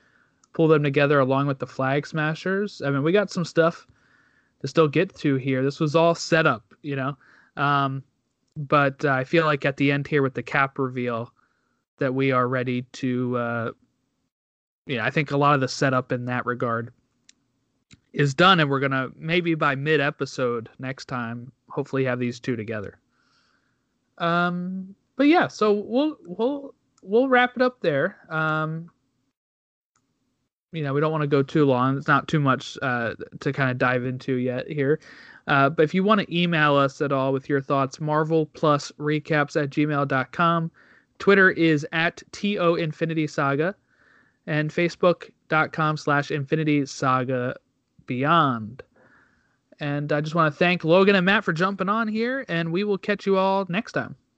pull them together along with the Flag Smashers. I mean, we got some stuff to still get to here. This was all set up, you know, um, but uh, I feel like at the end here with the cap reveal that we are ready to. Uh, yeah, I think a lot of the setup in that regard is done, and we're gonna maybe by mid episode next time, hopefully have these two together. Um, but yeah, so we'll we'll we'll wrap it up there. Um, you know, we don't want to go too long. It's not too much uh, to kind of dive into yet here. Uh, but if you want to email us at all with your thoughts, Marvel plus recaps at gmail.com. Twitter is at TO Infinity Saga and facebook.com slash infinity saga beyond. And i just want to thank logan and matt for jumping on here and we will catch you all next time